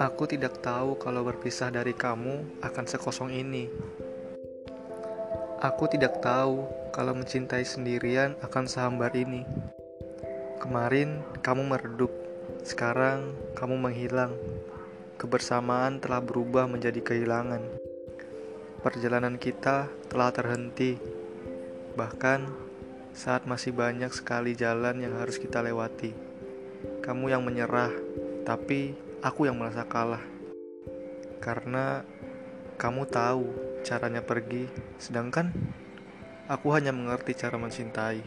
Aku tidak tahu kalau berpisah dari kamu akan sekosong ini. Aku tidak tahu kalau mencintai sendirian akan sehambar ini. Kemarin kamu meredup, sekarang kamu menghilang. Kebersamaan telah berubah menjadi kehilangan. Perjalanan kita telah terhenti, bahkan saat masih banyak sekali jalan yang harus kita lewati. Kamu yang menyerah, tapi aku yang merasa kalah karena kamu tahu caranya pergi, sedangkan aku hanya mengerti cara mencintai.